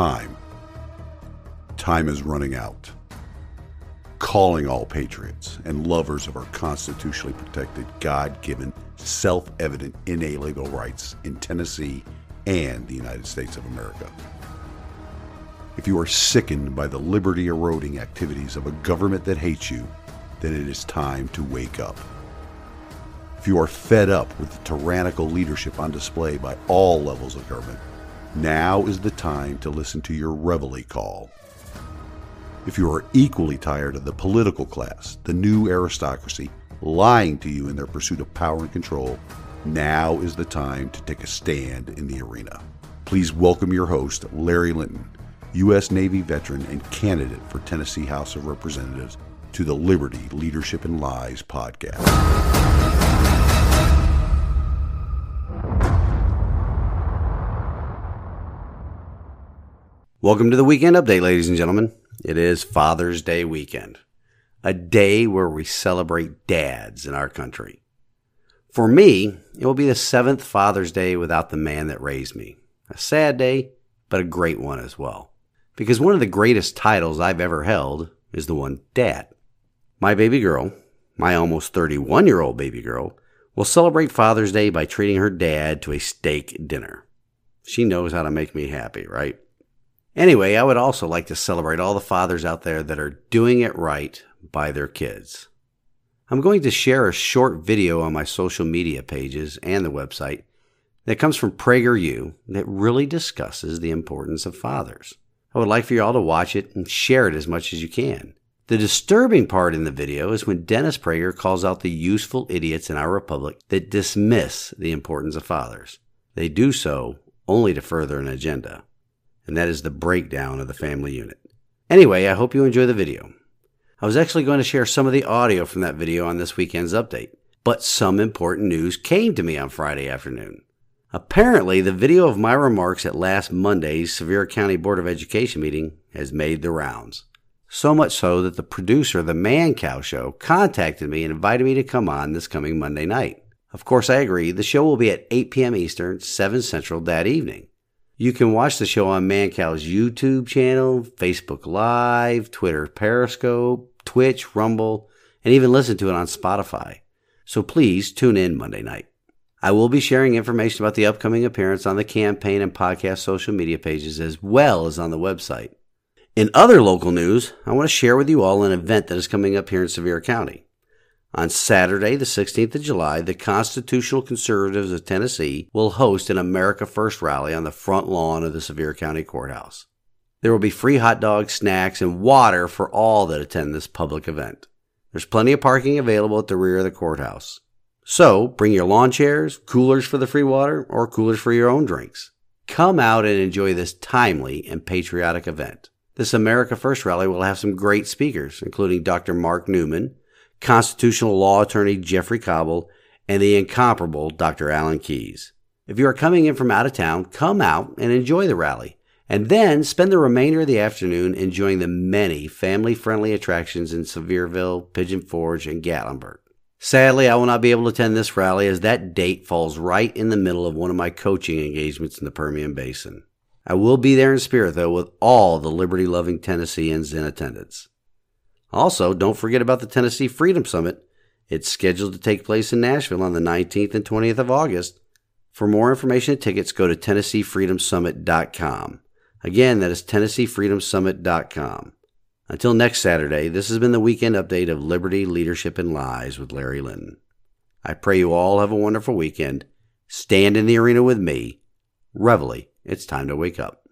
time. Time is running out. Calling all patriots and lovers of our constitutionally protected, God given, self evident, inalienable rights in Tennessee and the United States of America. If you are sickened by the liberty eroding activities of a government that hates you, then it is time to wake up. If you are fed up with the tyrannical leadership on display by all levels of government, now is the time to listen to your reveille call. If you are equally tired of the political class, the new aristocracy, lying to you in their pursuit of power and control, now is the time to take a stand in the arena. Please welcome your host, Larry Linton, U.S. Navy veteran and candidate for Tennessee House of Representatives, to the Liberty, Leadership, and Lies podcast. Welcome to the weekend update, ladies and gentlemen. It is Father's Day weekend, a day where we celebrate dads in our country. For me, it will be the seventh Father's Day without the man that raised me. A sad day, but a great one as well. Because one of the greatest titles I've ever held is the one dad. My baby girl, my almost 31 year old baby girl, will celebrate Father's Day by treating her dad to a steak dinner. She knows how to make me happy, right? Anyway, I would also like to celebrate all the fathers out there that are doing it right by their kids. I'm going to share a short video on my social media pages and the website that comes from PragerU that really discusses the importance of fathers. I would like for you all to watch it and share it as much as you can. The disturbing part in the video is when Dennis Prager calls out the useful idiots in our republic that dismiss the importance of fathers. They do so only to further an agenda, and that is the breakdown of the family unit. Anyway, I hope you enjoy the video. I was actually going to share some of the audio from that video on this weekend's update, but some important news came to me on Friday afternoon. Apparently, the video of my remarks at last Monday's Sevier County Board of Education meeting has made the rounds. So much so that the producer of the Mancow Show contacted me and invited me to come on this coming Monday night. Of course, I agree. The show will be at 8 p.m. Eastern, 7 Central that evening. You can watch the show on Mancow's YouTube channel, Facebook Live, Twitter Periscope, Twitch, Rumble, and even listen to it on Spotify. So please tune in Monday night. I will be sharing information about the upcoming appearance on the campaign and podcast social media pages as well as on the website. In other local news, I want to share with you all an event that is coming up here in Sevier County. On Saturday, the 16th of July, the Constitutional Conservatives of Tennessee will host an America First rally on the front lawn of the Sevier County Courthouse. There will be free hot dogs, snacks, and water for all that attend this public event. There's plenty of parking available at the rear of the courthouse. So bring your lawn chairs, coolers for the free water, or coolers for your own drinks. Come out and enjoy this timely and patriotic event. This America First rally will have some great speakers, including Dr. Mark Newman, constitutional law attorney Jeffrey Cobble, and the incomparable Dr. Alan Keyes. If you are coming in from out of town, come out and enjoy the rally, and then spend the remainder of the afternoon enjoying the many family friendly attractions in Sevierville, Pigeon Forge, and Gatlinburg. Sadly, I will not be able to attend this rally as that date falls right in the middle of one of my coaching engagements in the Permian Basin. I will be there in spirit, though, with all the liberty loving Tennesseans in attendance. Also, don't forget about the Tennessee Freedom Summit. It's scheduled to take place in Nashville on the 19th and 20th of August. For more information and tickets, go to TennesseeFreedomSummit.com. Again, that is TennesseeFreedomSummit.com. Until next Saturday, this has been the weekend update of Liberty, Leadership, and Lies with Larry Linton. I pray you all have a wonderful weekend. Stand in the arena with me. Reveille it's time to wake up.